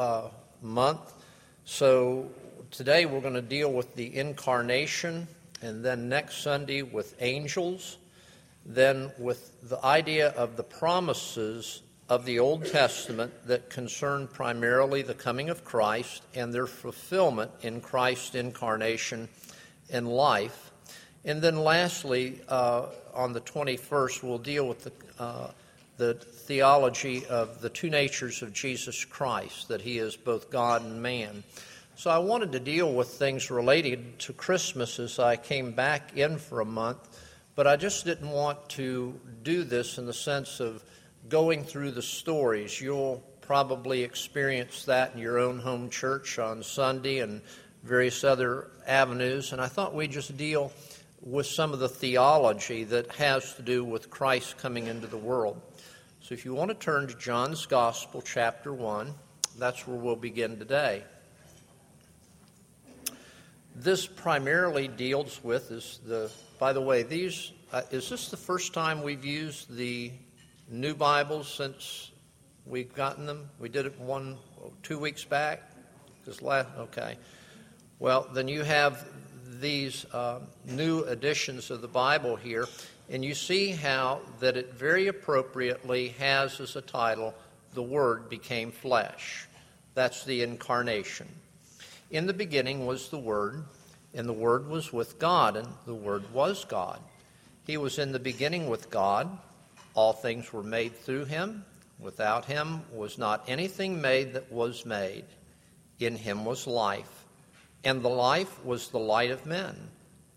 uh, month. So today we're going to deal with the incarnation, and then next Sunday with angels, then with the idea of the promises of the Old Testament that concern primarily the coming of Christ and their fulfillment in Christ's incarnation and life. And then lastly, uh, on the 21st, we'll deal with the, uh, the theology of the two natures of Jesus Christ, that he is both God and man. So I wanted to deal with things related to Christmas as I came back in for a month, but I just didn't want to do this in the sense of going through the stories. You'll probably experience that in your own home church on Sunday and various other avenues, and I thought we'd just deal with some of the theology that has to do with Christ coming into the world. So if you want to turn to John's Gospel, chapter 1, that's where we'll begin today. This primarily deals with is the, by the way, these, uh, is this the first time we've used the new Bibles since we've gotten them? We did it one, two weeks back? This last, okay. Well, then you have these uh, new editions of the Bible here, and you see how that it very appropriately has as a title, The Word Became Flesh. That's the incarnation. In the beginning was the Word, and the Word was with God, and the Word was God. He was in the beginning with God. All things were made through him. Without him was not anything made that was made. In him was life, and the life was the light of men.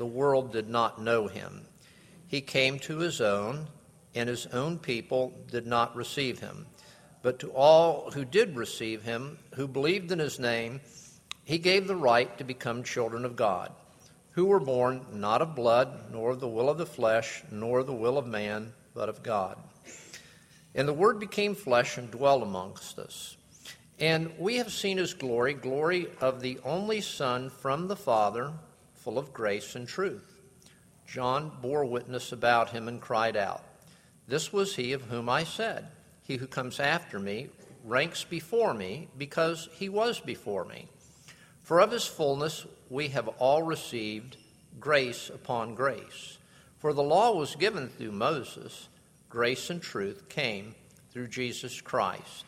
the world did not know him. He came to his own, and his own people did not receive him. But to all who did receive him, who believed in his name, he gave the right to become children of God, who were born not of blood, nor of the will of the flesh, nor the will of man, but of God. And the Word became flesh and dwelt amongst us. And we have seen his glory, glory of the only Son from the Father, full of grace and truth. John bore witness about him and cried out, This was he of whom I said, He who comes after me ranks before me, because he was before me. For of his fullness we have all received grace upon grace. For the law was given through Moses, grace and truth came through Jesus Christ.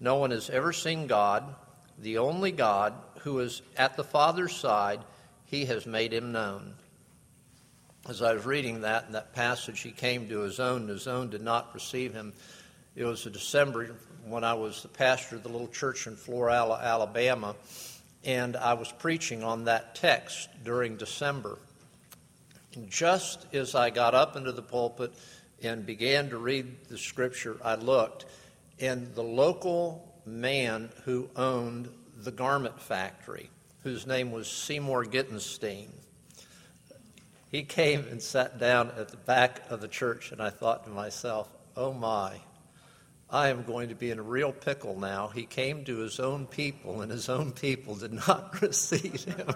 No one has ever seen God, the only God who is at the Father's side, he has made him known. As I was reading that in that passage, he came to his own, and his own did not receive him. It was a December when I was the pastor of the little church in Florala, Alabama, and I was preaching on that text during December. And just as I got up into the pulpit and began to read the scripture, I looked, and the local man who owned the garment factory, whose name was Seymour Gittenstein, he came and sat down at the back of the church, and I thought to myself, oh my, I am going to be in a real pickle now. He came to his own people, and his own people did not receive him.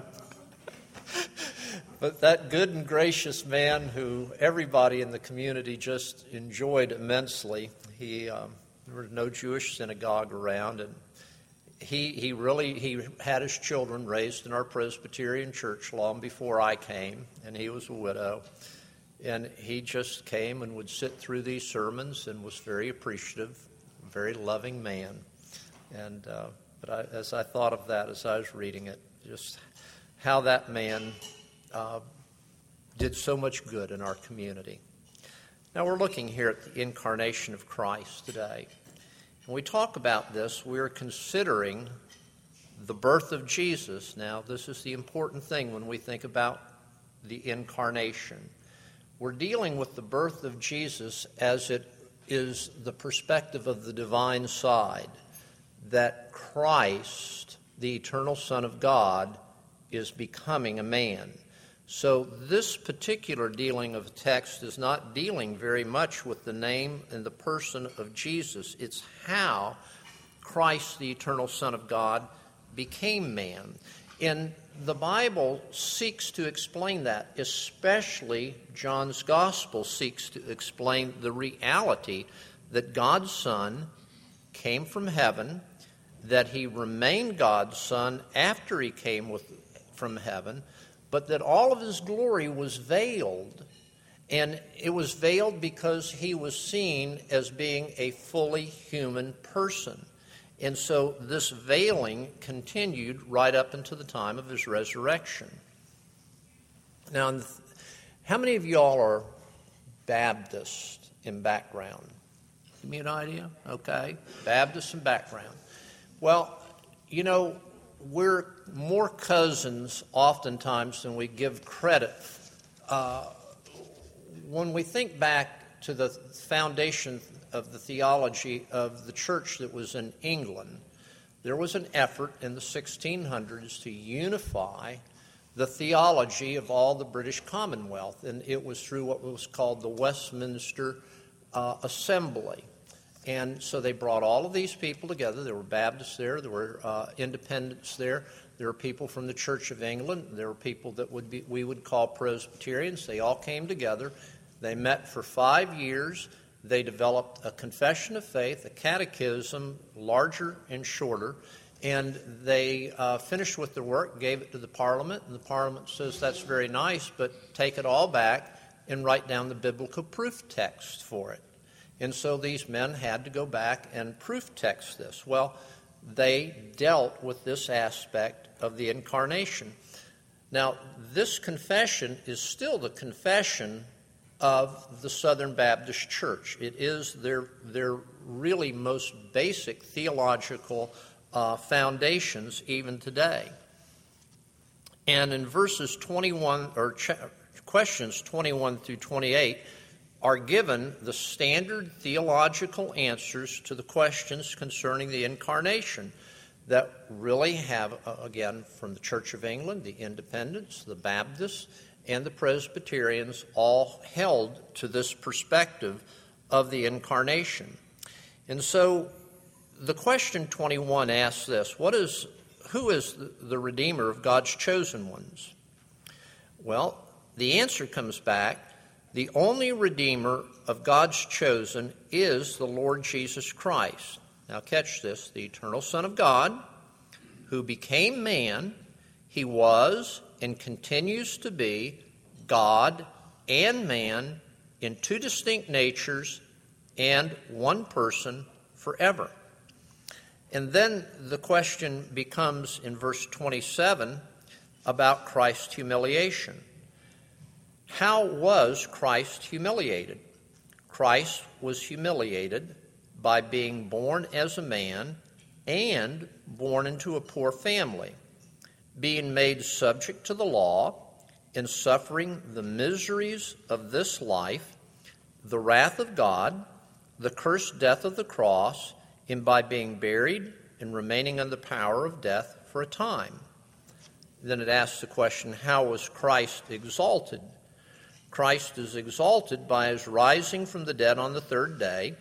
But that good and gracious man who everybody in the community just enjoyed immensely, he, um, there was no Jewish synagogue around, and he, he really he had his children raised in our Presbyterian church long before I came, and he was a widow. And he just came and would sit through these sermons and was very appreciative, very loving man. And uh, but I, as I thought of that as I was reading it, just how that man uh, did so much good in our community. Now, we're looking here at the incarnation of Christ today. When we talk about this, we're considering the birth of Jesus. Now, this is the important thing when we think about the incarnation. We're dealing with the birth of Jesus as it is the perspective of the divine side. that Christ, the eternal Son of God, is becoming a man. So, this particular dealing of text is not dealing very much with the name and the person of Jesus. It's how Christ, the eternal Son of God, became man. And the Bible seeks to explain that, especially John's Gospel seeks to explain the reality that God's Son came from heaven, that he remained God's Son after he came with, from heaven but that all of his glory was veiled. And it was veiled because he was seen as being a fully human person. And so this veiling continued right up until the time of his resurrection. Now, how many of y'all are Baptist in background? Give me an idea? Okay. Baptist in background. Well, you know, we're more cousins oftentimes than we give credit. Uh, when we think back to the foundation of the theology of the church that was in England, there was an effort in the 1600s to unify the theology of all the British Commonwealth, and it was through what was called the Westminster uh, Assembly. And so they brought all of these people together. There were Baptists there, there were uh, independents there, there were people from the Church of England, there were people that would be, we would call Presbyterians. They all came together. They met for five years. They developed a confession of faith, a catechism, larger and shorter, and they uh, finished with their work, gave it to the Parliament, and the Parliament says that's very nice, but take it all back and write down the biblical proof text for it. And so these men had to go back and proof text this. Well, they dealt with this aspect of the incarnation. Now, this confession is still the confession of the Southern Baptist Church. It is their, their really most basic theological uh, foundations even today. And in verses 21, or ch- questions 21 through 28, are given the standard theological answers to the questions concerning the incarnation that really have, uh, again, from the Church of England, the Independents, the Baptists, and the Presbyterians, all held to this perspective of the incarnation. And so the question 21 asks this what is, Who is the Redeemer of God's chosen ones? Well, the answer comes back the only Redeemer of God's chosen is the Lord Jesus Christ. Now, catch this the eternal Son of God, who became man, he was and continues to be God and man in two distinct natures and one person forever. And then the question becomes in verse 27 about Christ's humiliation. How was Christ humiliated? Christ was humiliated by being born as a man and born into a poor family, being made subject to the law and suffering the miseries of this life, the wrath of God, the cursed death of the cross, and by being buried and remaining under the power of death for a time. Then it asks the question how was Christ exalted? Christ is exalted by his rising from the dead on the third day,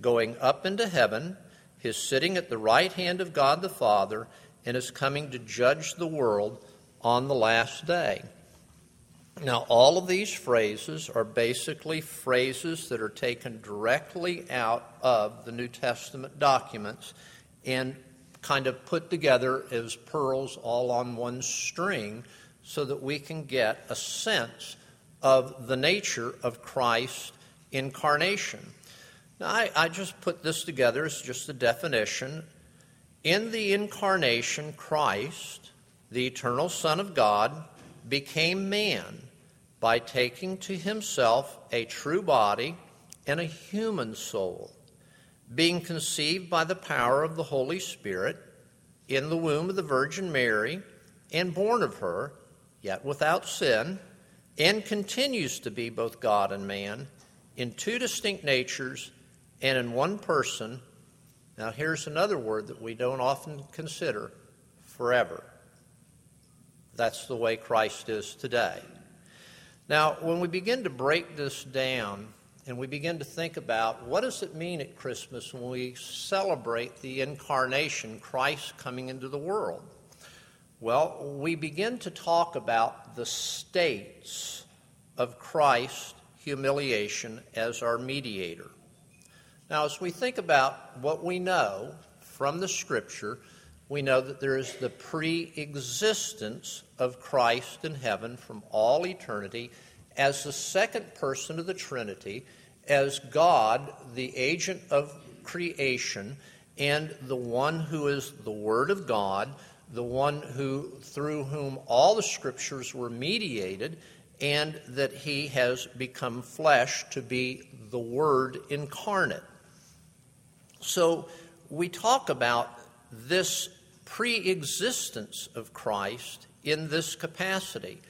going up into heaven, his sitting at the right hand of God the Father, and his coming to judge the world on the last day. Now, all of these phrases are basically phrases that are taken directly out of the New Testament documents and kind of put together as pearls all on one string so that we can get a sense of the nature of Christ's incarnation. Now, I, I just put this together as just a definition. In the incarnation, Christ, the eternal Son of God, became man by taking to himself a true body and a human soul, being conceived by the power of the Holy Spirit in the womb of the Virgin Mary and born of her, yet without sin and continues to be both God and man in two distinct natures and in one person Now, here's another word that we don't often consider forever. That's the way Christ is today. Now, when we begin to break this down and we begin to think about what does it mean at Christmas when we celebrate the incarnation, Christ coming into the world? Well, we begin to talk about the states of Christ's humiliation as our mediator. Now, as we think about what we know from the Scripture, we know that there is the pre existence of Christ in heaven from all eternity as the second person of the Trinity, as God, the agent of creation, and the one who is the Word of God the one who through whom all the scriptures were mediated and that he has become flesh to be the word incarnate. So we talk about this pre-existence of christ in this capacity.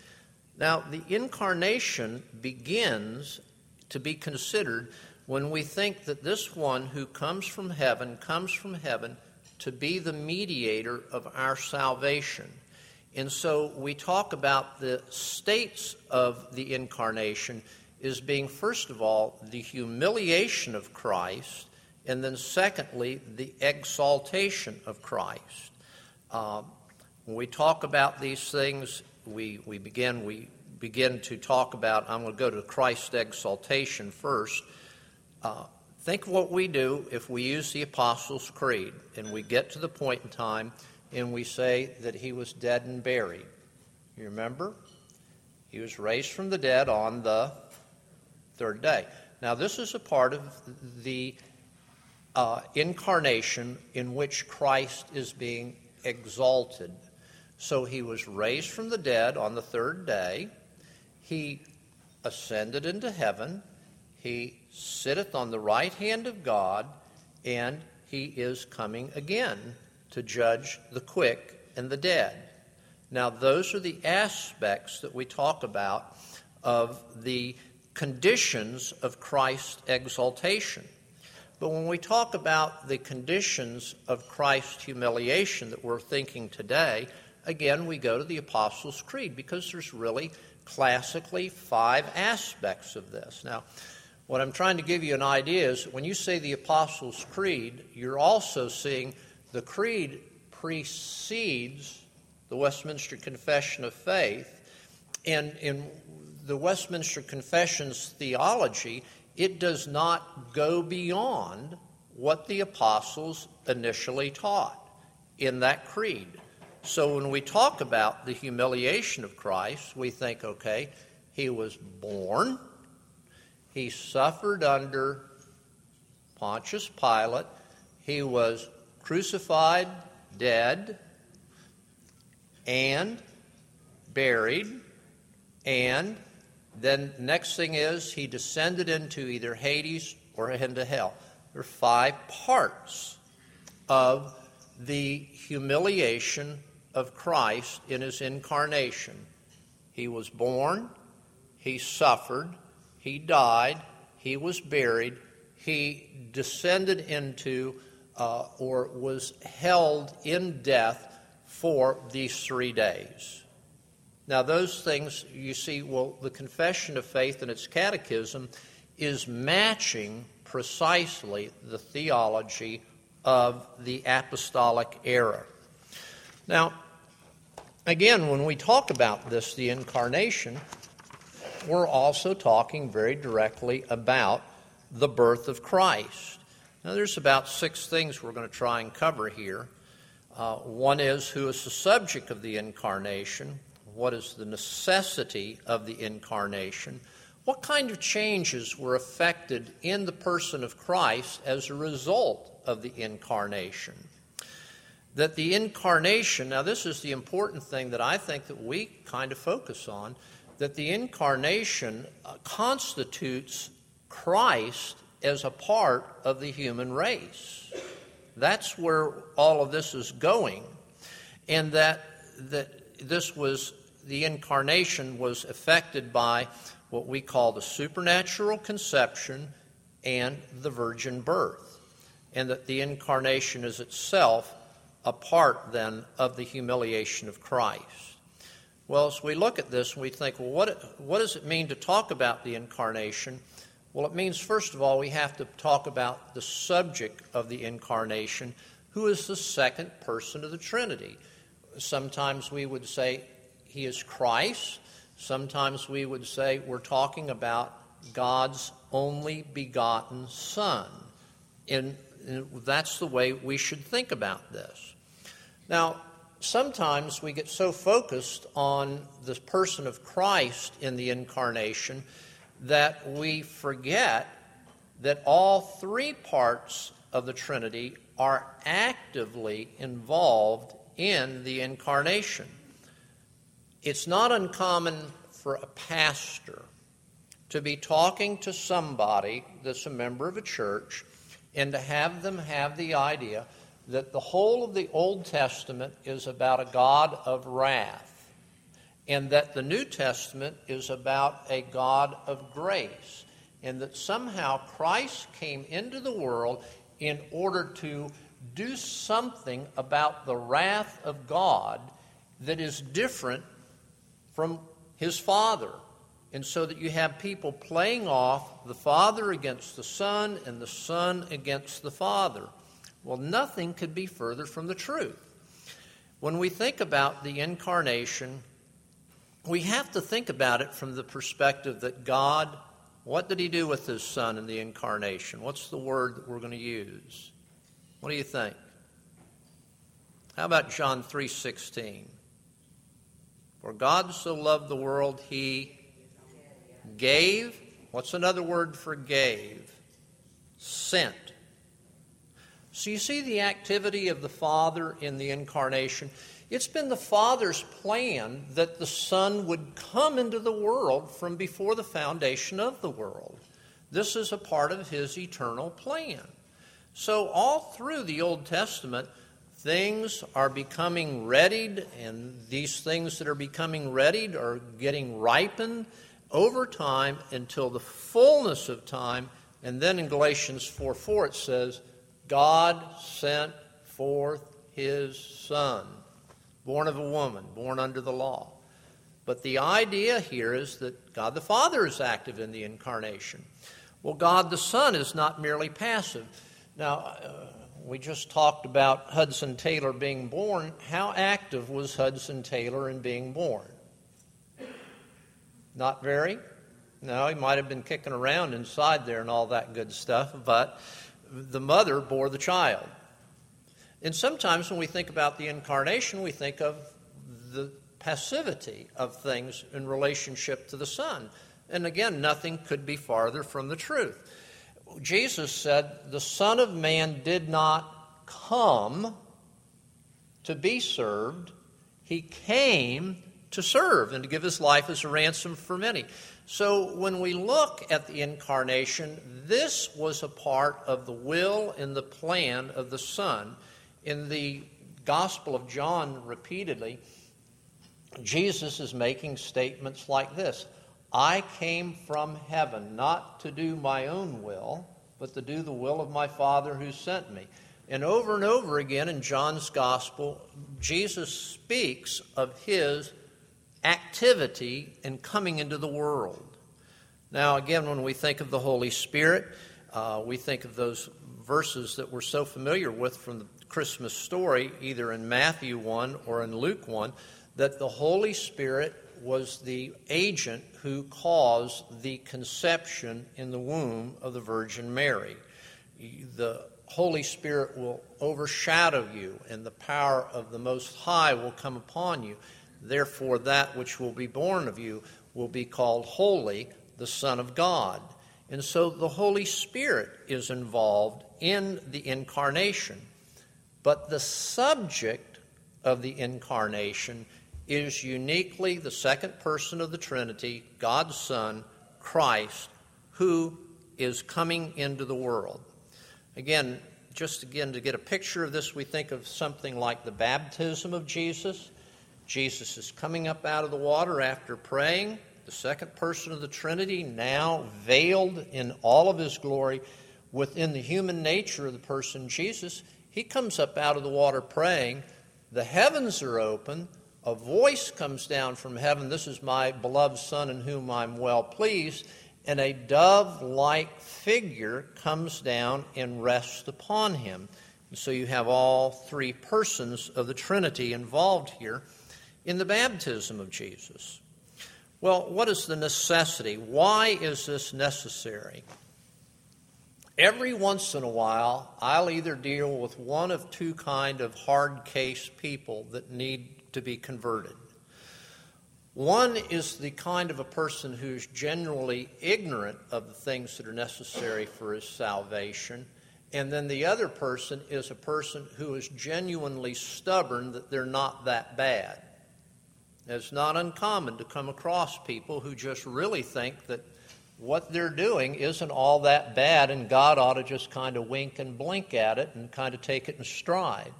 Now the incarnation begins to be considered when we think that this one who comes from heaven comes from heaven to be the mediator of our salvation. And so we talk about the states of the incarnation as being, first of all, the humiliation of Christ, and then secondly, the exaltation of Christ. Um, when we talk about these things, we, we begin we begin to talk about. I'm going to go to Christ's exaltation first. Uh, Think what we do if we use the Apostles' Creed and we get to the point in time and we say that he was dead and buried. You remember? He was raised from the dead on the third day. Now, this is a part of the uh, incarnation in which Christ is being exalted. So he was raised from the dead on the third day. He ascended into heaven. He sitteth on the right hand of God, and he is coming again to judge the quick and the dead. Now, those are the aspects that we talk about of the conditions of Christ's exaltation. But when we talk about the conditions of Christ's humiliation that we're thinking today, again, we go to the Apostles' Creed because there's really classically five aspects of this. Now, what I'm trying to give you an idea is when you say the Apostles' Creed, you're also seeing the creed precedes the Westminster Confession of Faith. And in the Westminster Confession's theology, it does not go beyond what the apostles initially taught in that creed. So when we talk about the humiliation of Christ, we think, okay, he was born, he suffered under Pontius Pilate. He was crucified, dead, and buried. And then next thing is he descended into either Hades or into hell. There are five parts of the humiliation of Christ in his incarnation. He was born, he suffered, he died, he was buried, he descended into uh, or was held in death for these three days. Now, those things you see, well, the confession of faith and its catechism is matching precisely the theology of the apostolic era. Now, again, when we talk about this, the incarnation, we're also talking very directly about the birth of Christ. Now, there's about six things we're going to try and cover here. Uh, one is who is the subject of the incarnation? What is the necessity of the incarnation? What kind of changes were affected in the person of Christ as a result of the incarnation? That the incarnation, now this is the important thing that I think that we kind of focus on, that the incarnation uh, constitutes Christ as a part of the human race. That's where all of this is going. And that, that this was, the incarnation was affected by what we call the supernatural conception and the virgin birth. and that the incarnation is itself a part then of the humiliation of Christ. Well, as we look at this, we think, well, what, what does it mean to talk about the incarnation? Well, it means, first of all, we have to talk about the subject of the incarnation, who is the second person of the Trinity. Sometimes we would say he is Christ. Sometimes we would say we're talking about God's only begotten Son. And, and that's the way we should think about this. Now, sometimes we get so focused on the person of Christ in the incarnation that we forget that all three parts of the Trinity are actively involved in the incarnation. It's not uncommon for a pastor to be talking to somebody that's a member of a church and to have them have the idea that the whole of the Old Testament is about a God of wrath and that the New Testament is about a God of grace and that somehow Christ came into the world in order to do something about the wrath of God that is different from his Father. And so that you have people playing off the Father against the Son and the Son against the Father. Well, nothing could be further from the truth. When we think about the incarnation, we have to think about it from the perspective that God, what did he do with his son in the incarnation? What's the word that we're going to use? What do you think? How about John 3:16? For God so loved the world he gave. What's another word for gave? Sent. So you see the activity of the Father in the incarnation. It's been the Father's plan that the Son would come into the world from before the foundation of the world. This is a part of His eternal plan. So, all through the Old Testament, things are becoming readied, and these things that are becoming readied are getting ripened over time until the fullness of time. And then in Galatians 4 4, it says, God sent forth his Son, born of a woman, born under the law. But the idea here is that God the Father is active in the incarnation. Well, God the Son is not merely passive. Now, uh, we just talked about Hudson Taylor being born. How active was Hudson Taylor in being born? Not very. No, he might have been kicking around inside there and all that good stuff, but the mother bore the child. And sometimes when we think about the incarnation, we think of the passivity of things in relationship to the Son. And again, nothing could be farther from the truth. Jesus said, The Son of Man did not come to be served, he came to serve and to give his life as a ransom for many. So when we look at the incarnation, this was a part of the will and the plan of the Son. In the Gospel of John, repeatedly, Jesus is making statements like this I came from heaven not to do my own will, but to do the will of my Father who sent me. And over and over again in John's Gospel, Jesus speaks of his activity in coming into the world. Now, again, when we think of the Holy Spirit, uh, we think of those verses that we're so familiar with from the Christmas story, either in Matthew 1 or in Luke 1, that the Holy Spirit was the agent who caused the conception in the womb of the Virgin Mary. The Holy Spirit will overshadow you, and the power of the Most High will come upon you. Therefore, that which will be born of you will be called holy, the Son of God. And so the Holy Spirit is involved in the incarnation. But the subject of the incarnation is uniquely the second person of the Trinity, God's Son, Christ, who is coming into the world. Again, just again to get a picture of this, we think of something like the baptism of Jesus. Jesus is coming up out of the water after praying. The second person of the Trinity, now veiled in all of his glory, within the human nature of the person Jesus, he comes up out of the water praying. The heavens are open. A voice comes down from heaven This is my beloved Son in whom I'm well pleased. And a dove like figure comes down and rests upon him. And so you have all three persons of the Trinity involved here in the baptism of Jesus. Well, what is the necessity? Why is this necessary? Every once in a while, I'll either deal with one of two kind of hard case people that need to be converted. One is the kind of a person who's genuinely ignorant of the things that are necessary for his salvation. And then the other person is a person who is genuinely stubborn that they're not that bad. It's not uncommon to come across people who just really think that what they're doing isn't all that bad and God ought to just kind of wink and blink at it and kind of take it in stride.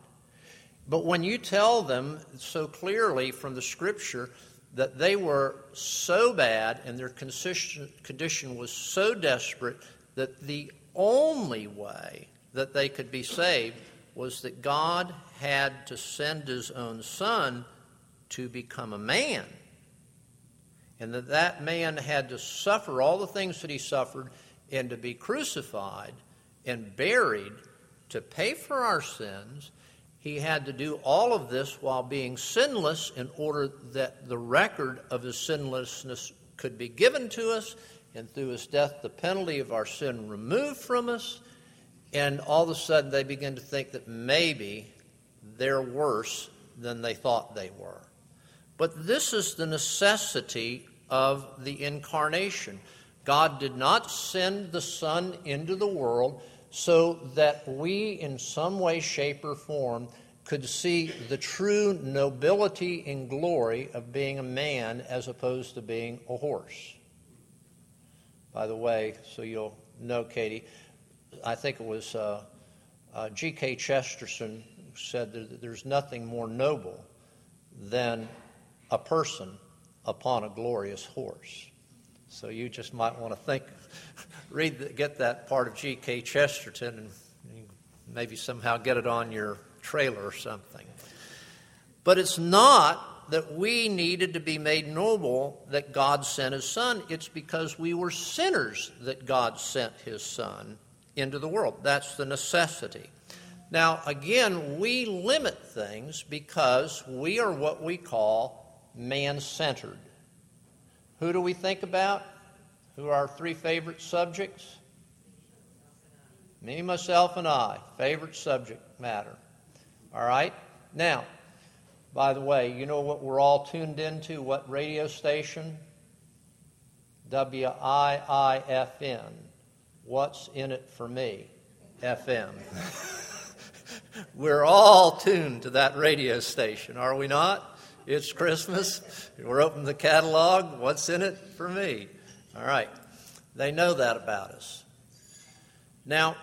But when you tell them so clearly from the scripture that they were so bad and their condition was so desperate that the only way that they could be saved was that God had to send his own son to become a man. And that that man had to suffer all the things that he suffered and to be crucified and buried to pay for our sins. He had to do all of this while being sinless in order that the record of his sinlessness could be given to us, and through his death, the penalty of our sin removed from us. And all of a sudden, they begin to think that maybe they're worse than they thought they were. But this is the necessity of the incarnation. God did not send the Son into the world so that we, in some way, shape, or form, could see the true nobility and glory of being a man as opposed to being a horse. By the way, so you'll know, Katie, I think it was uh, uh, G.K. Chesterton said that there's nothing more noble than a person upon a glorious horse. So you just might want to think, read, the, get that part of G.K. Chesterton and maybe somehow get it on your trailer or something. But it's not that we needed to be made noble that God sent His Son. It's because we were sinners that God sent His Son into the world. That's the necessity. Now, again, we limit things because we are what we call man centered. Who do we think about? Who are our three favorite subjects? Me, myself, and I. Favorite subject matter. All right? Now, by the way, you know what we're all tuned into? What radio station? WIIFM. What's in it for me? FM. we're all tuned to that radio station, are we not? It's Christmas. We're opening the catalog. What's in it for me? All right. They know that about us. Now,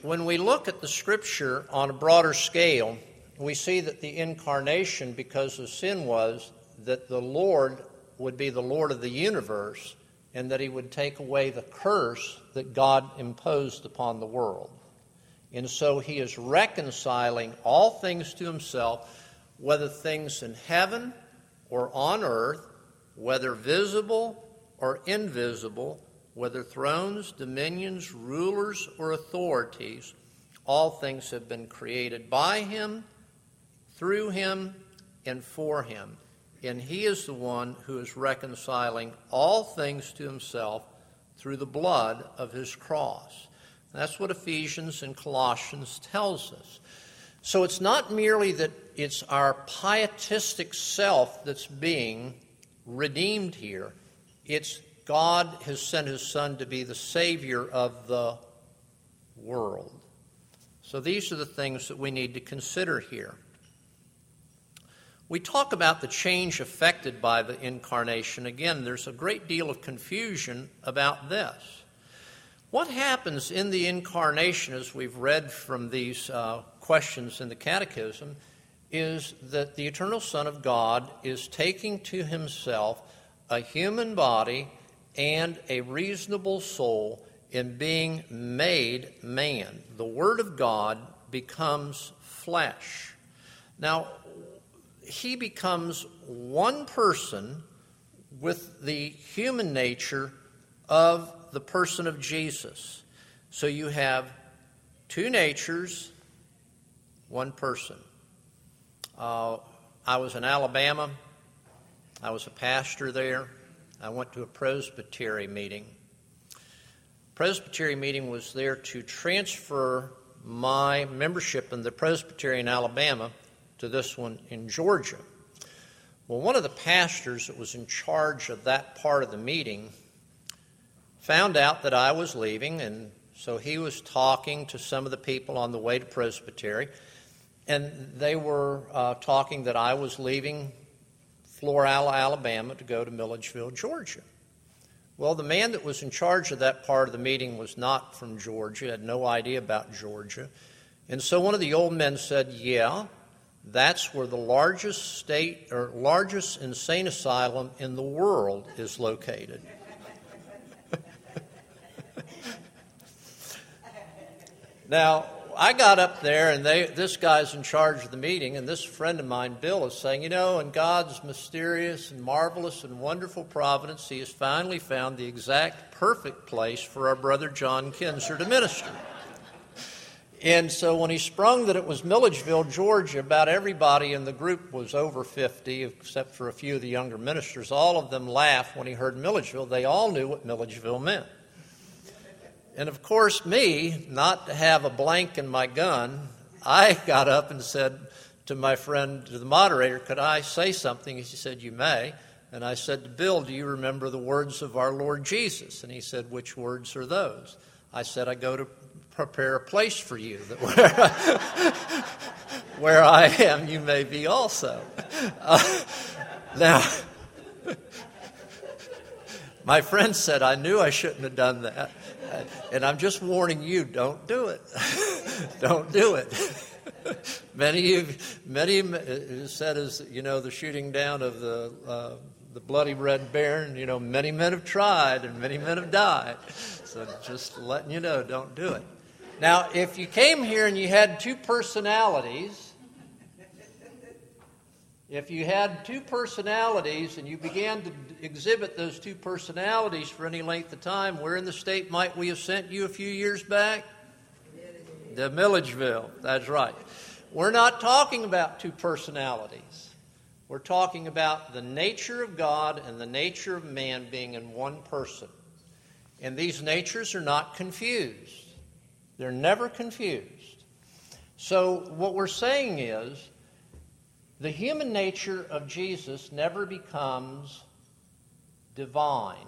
when we look at the scripture on a broader scale, we see that the incarnation, because of sin, was that the Lord would be the Lord of the universe and that he would take away the curse that God imposed upon the world. And so he is reconciling all things to himself whether things in heaven or on earth, whether visible or invisible, whether thrones, dominions, rulers, or authorities, all things have been created by him, through him, and for him. And he is the one who is reconciling all things to himself through the blood of his cross. That's what Ephesians and Colossians tells us. So it's not merely that it's our pietistic self that's being redeemed here, it's God has sent his Son to be the Savior of the world. So these are the things that we need to consider here. We talk about the change affected by the incarnation. Again, there's a great deal of confusion about this. What happens in the incarnation, as we've read from these uh, questions in the Catechism, is that the eternal Son of God is taking to himself a human body and a reasonable soul in being made man. The Word of God becomes flesh. Now, he becomes one person with the human nature of the person of Jesus. So you have two natures, one person. Uh, I was in Alabama. I was a pastor there. I went to a Presbytery meeting. Presbytery meeting was there to transfer my membership in the Presbytery in Alabama to this one in Georgia. Well, one of the pastors that was in charge of that part of the meeting found out that I was leaving, and so he was talking to some of the people on the way to Presbytery, and they were uh, talking that I was leaving Florala, Alabama to go to Milledgeville, Georgia. Well, the man that was in charge of that part of the meeting was not from Georgia, had no idea about Georgia. And so one of the old men said, Yeah, that's where the largest state or largest insane asylum in the world is located. Now, I got up there, and they, this guy's in charge of the meeting, and this friend of mine, Bill, is saying, You know, in God's mysterious and marvelous and wonderful providence, He has finally found the exact perfect place for our brother John Kinzer to minister. And so when he sprung that it was Milledgeville, Georgia, about everybody in the group was over 50, except for a few of the younger ministers. All of them laughed when he heard Milledgeville. They all knew what Milledgeville meant. And of course, me, not to have a blank in my gun, I got up and said to my friend, to the moderator, Could I say something? He said, You may. And I said to Bill, Do you remember the words of our Lord Jesus? And he said, Which words are those? I said, I go to prepare a place for you that where, where I am, you may be also. Uh, now, my friend said, I knew I shouldn't have done that. And I'm just warning you, don't do it. don't do it. many of many said as you know the shooting down of the uh, the bloody red baron. You know, many men have tried and many men have died. So just letting you know, don't do it. Now, if you came here and you had two personalities, if you had two personalities and you began to exhibit those two personalities for any length of time, where in the state might we have sent you a few years back? To Milledgeville. That's right. We're not talking about two personalities. We're talking about the nature of God and the nature of man being in one person. And these natures are not confused, they're never confused. So, what we're saying is the human nature of Jesus never becomes divine.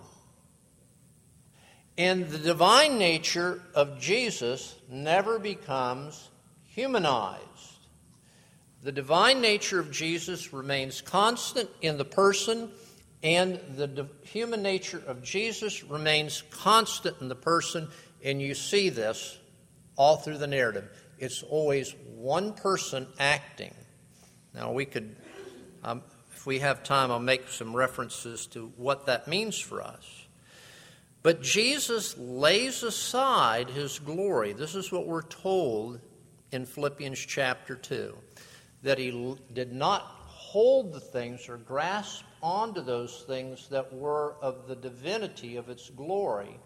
And the divine nature of Jesus never becomes humanized. The divine nature of Jesus remains constant in the person, and the di- human nature of Jesus remains constant in the person, and you see this all through the narrative. It's always one person acting. Now, we could um, if we have time, I'll make some references to what that means for us. But Jesus lays aside his glory. This is what we're told in Philippians chapter 2 that he did not hold the things or grasp onto those things that were of the divinity of its glory,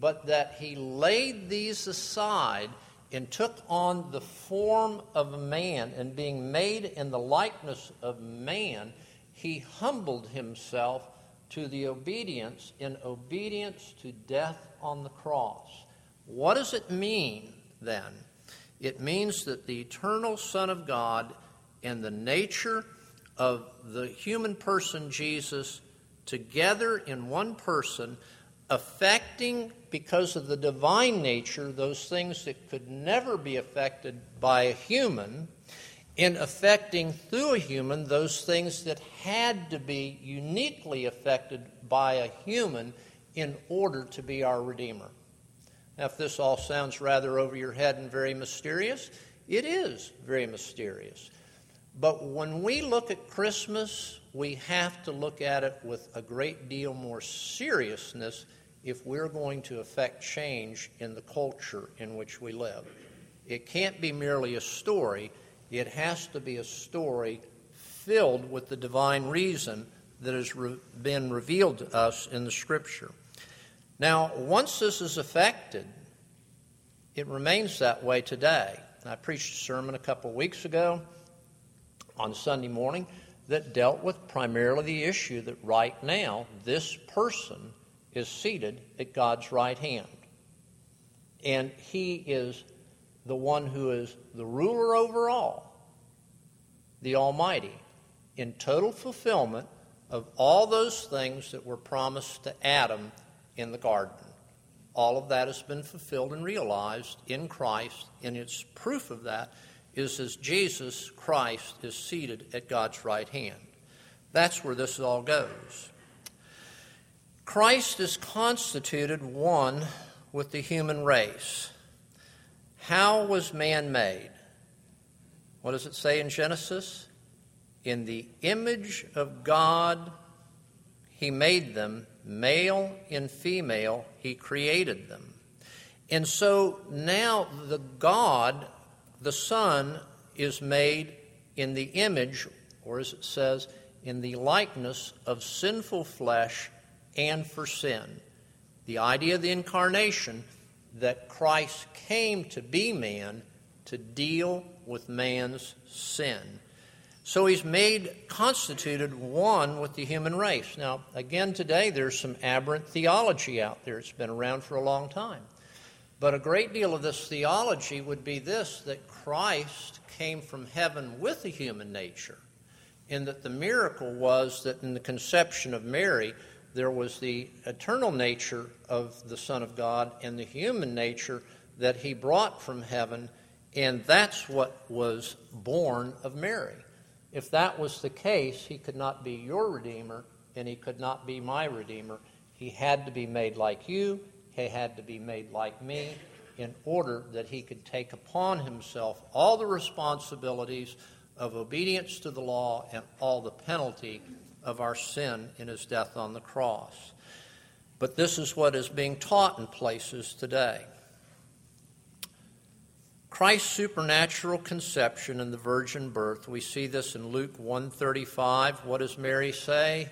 but that he laid these aside and took on the form of a man, and being made in the likeness of man, he humbled himself to the obedience in obedience to death on the cross. What does it mean then? It means that the eternal Son of God and the nature of the human person Jesus together in one person, affecting, because of the divine nature, those things that could never be affected by a human, in affecting through a human those things that had to be uniquely affected by a human in order to be our Redeemer. Now, if this all sounds rather over your head and very mysterious, it is very mysterious. But when we look at Christmas, we have to look at it with a great deal more seriousness if we're going to affect change in the culture in which we live. It can't be merely a story, it has to be a story filled with the divine reason that has re- been revealed to us in the Scripture. Now, once this is affected, it remains that way today. I preached a sermon a couple of weeks ago on Sunday morning that dealt with primarily the issue that right now this person is seated at God's right hand. And he is the one who is the ruler over all, the Almighty, in total fulfillment of all those things that were promised to Adam in the garden. All of that has been fulfilled and realized in Christ, and its proof of that is as Jesus Christ is seated at God's right hand. That's where this all goes. Christ is constituted one with the human race. How was man made? What does it say in Genesis? In the image of God, he made them, male and female, he created them. And so now the God, the Son, is made in the image, or as it says, in the likeness of sinful flesh and for sin. The idea of the incarnation that Christ came to be man to deal with man's sin. So he's made, constituted one with the human race. Now, again, today there's some aberrant theology out there. It's been around for a long time. But a great deal of this theology would be this that Christ came from heaven with a human nature, and that the miracle was that in the conception of Mary, there was the eternal nature of the Son of God and the human nature that he brought from heaven, and that's what was born of Mary. If that was the case, he could not be your Redeemer and he could not be my Redeemer. He had to be made like you, he had to be made like me in order that he could take upon himself all the responsibilities of obedience to the law and all the penalty of our sin in his death on the cross. But this is what is being taught in places today. Christ's supernatural conception and the virgin birth. We see this in Luke 135. What does Mary say?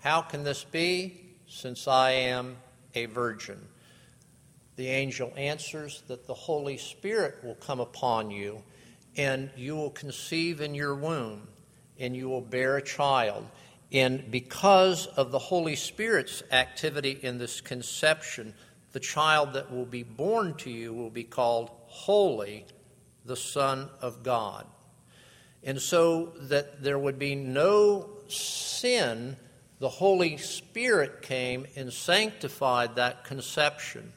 How can this be since I am a virgin? The angel answers that the Holy Spirit will come upon you and you will conceive in your womb and you will bear a child. And because of the Holy Spirit's activity in this conception, the child that will be born to you will be called holy, the Son of God. And so that there would be no sin, the Holy Spirit came and sanctified that conception.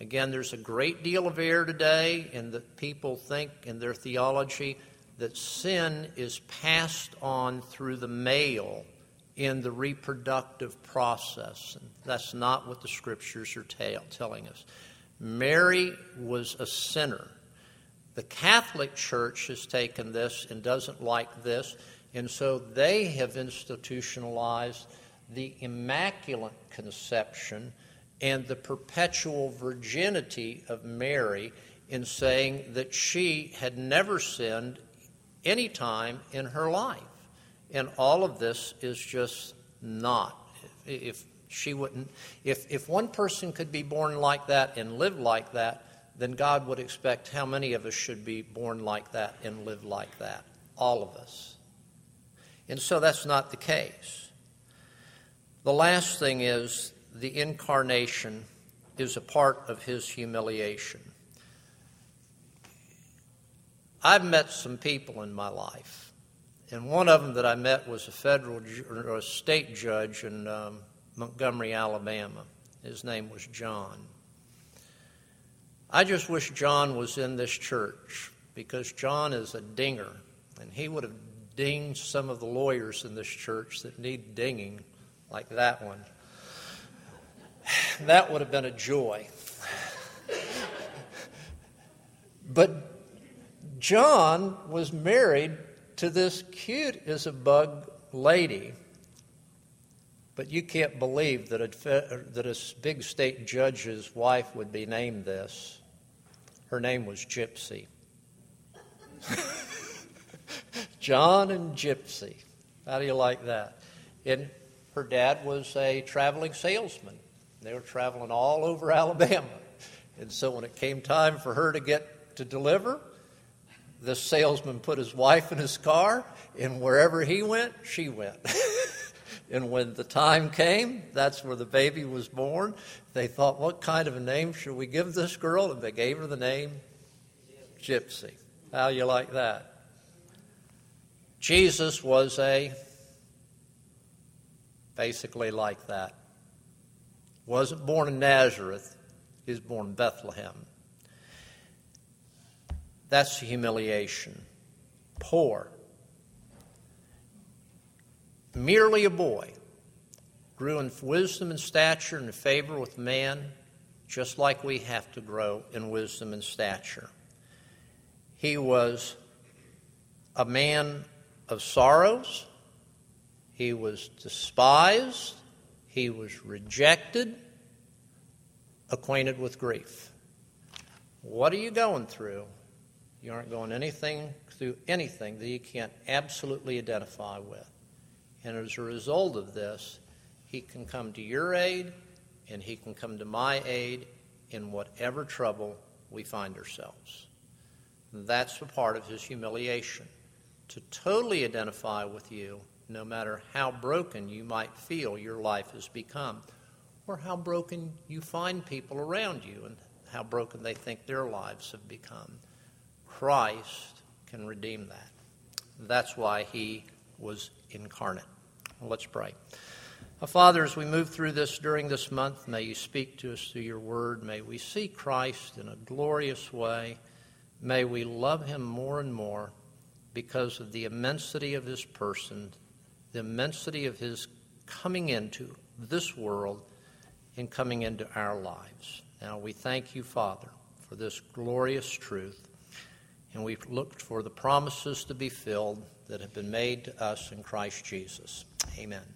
Again, there's a great deal of error today in that people think in their theology that sin is passed on through the male in the reproductive process. And that's not what the scriptures are telling us. Mary was a sinner. The Catholic Church has taken this and doesn't like this, and so they have institutionalized the Immaculate Conception and the perpetual virginity of Mary in saying that she had never sinned any time in her life. And all of this is just not. If she wouldn't. If, if one person could be born like that and live like that, then God would expect how many of us should be born like that and live like that? All of us. And so that's not the case. The last thing is the incarnation is a part of his humiliation. I've met some people in my life, and one of them that I met was a federal or a state judge in um, Montgomery, Alabama. His name was John. I just wish John was in this church because John is a dinger, and he would have dinged some of the lawyers in this church that need dinging, like that one. That would have been a joy. but John was married to this cute as a bug lady But you can't believe that a, that a big state judge's wife would be named this. Her name was Gypsy. John and Gypsy. How do you like that? And her dad was a traveling salesman. They were traveling all over Alabama. And so when it came time for her to get to deliver, this salesman put his wife in his car, and wherever he went, she went. and when the time came, that's where the baby was born. They thought, what kind of a name should we give this girl? And they gave her the name Gypsy. How you like that? Jesus was a basically like that. Wasn't born in Nazareth, he was born in Bethlehem. That's humiliation. Poor. Merely a boy. Grew in wisdom and stature and favor with man, just like we have to grow in wisdom and stature. He was a man of sorrows. He was despised. He was rejected, acquainted with grief. What are you going through? You aren't going anything through anything that you can't absolutely identify with. And as a result of this, he can come to your aid and he can come to my aid in whatever trouble we find ourselves. That's a part of his humiliation. To totally identify with you, no matter how broken you might feel your life has become, or how broken you find people around you and how broken they think their lives have become. Christ can redeem that. That's why he was incarnate. let's pray. Father, as we move through this during this month, may you speak to us through your word. May we see Christ in a glorious way. May we love him more and more because of the immensity of his person, the immensity of his coming into this world and coming into our lives. Now we thank you, Father, for this glorious truth, and we've looked for the promises to be filled that have been made to us in Christ Jesus. Amen.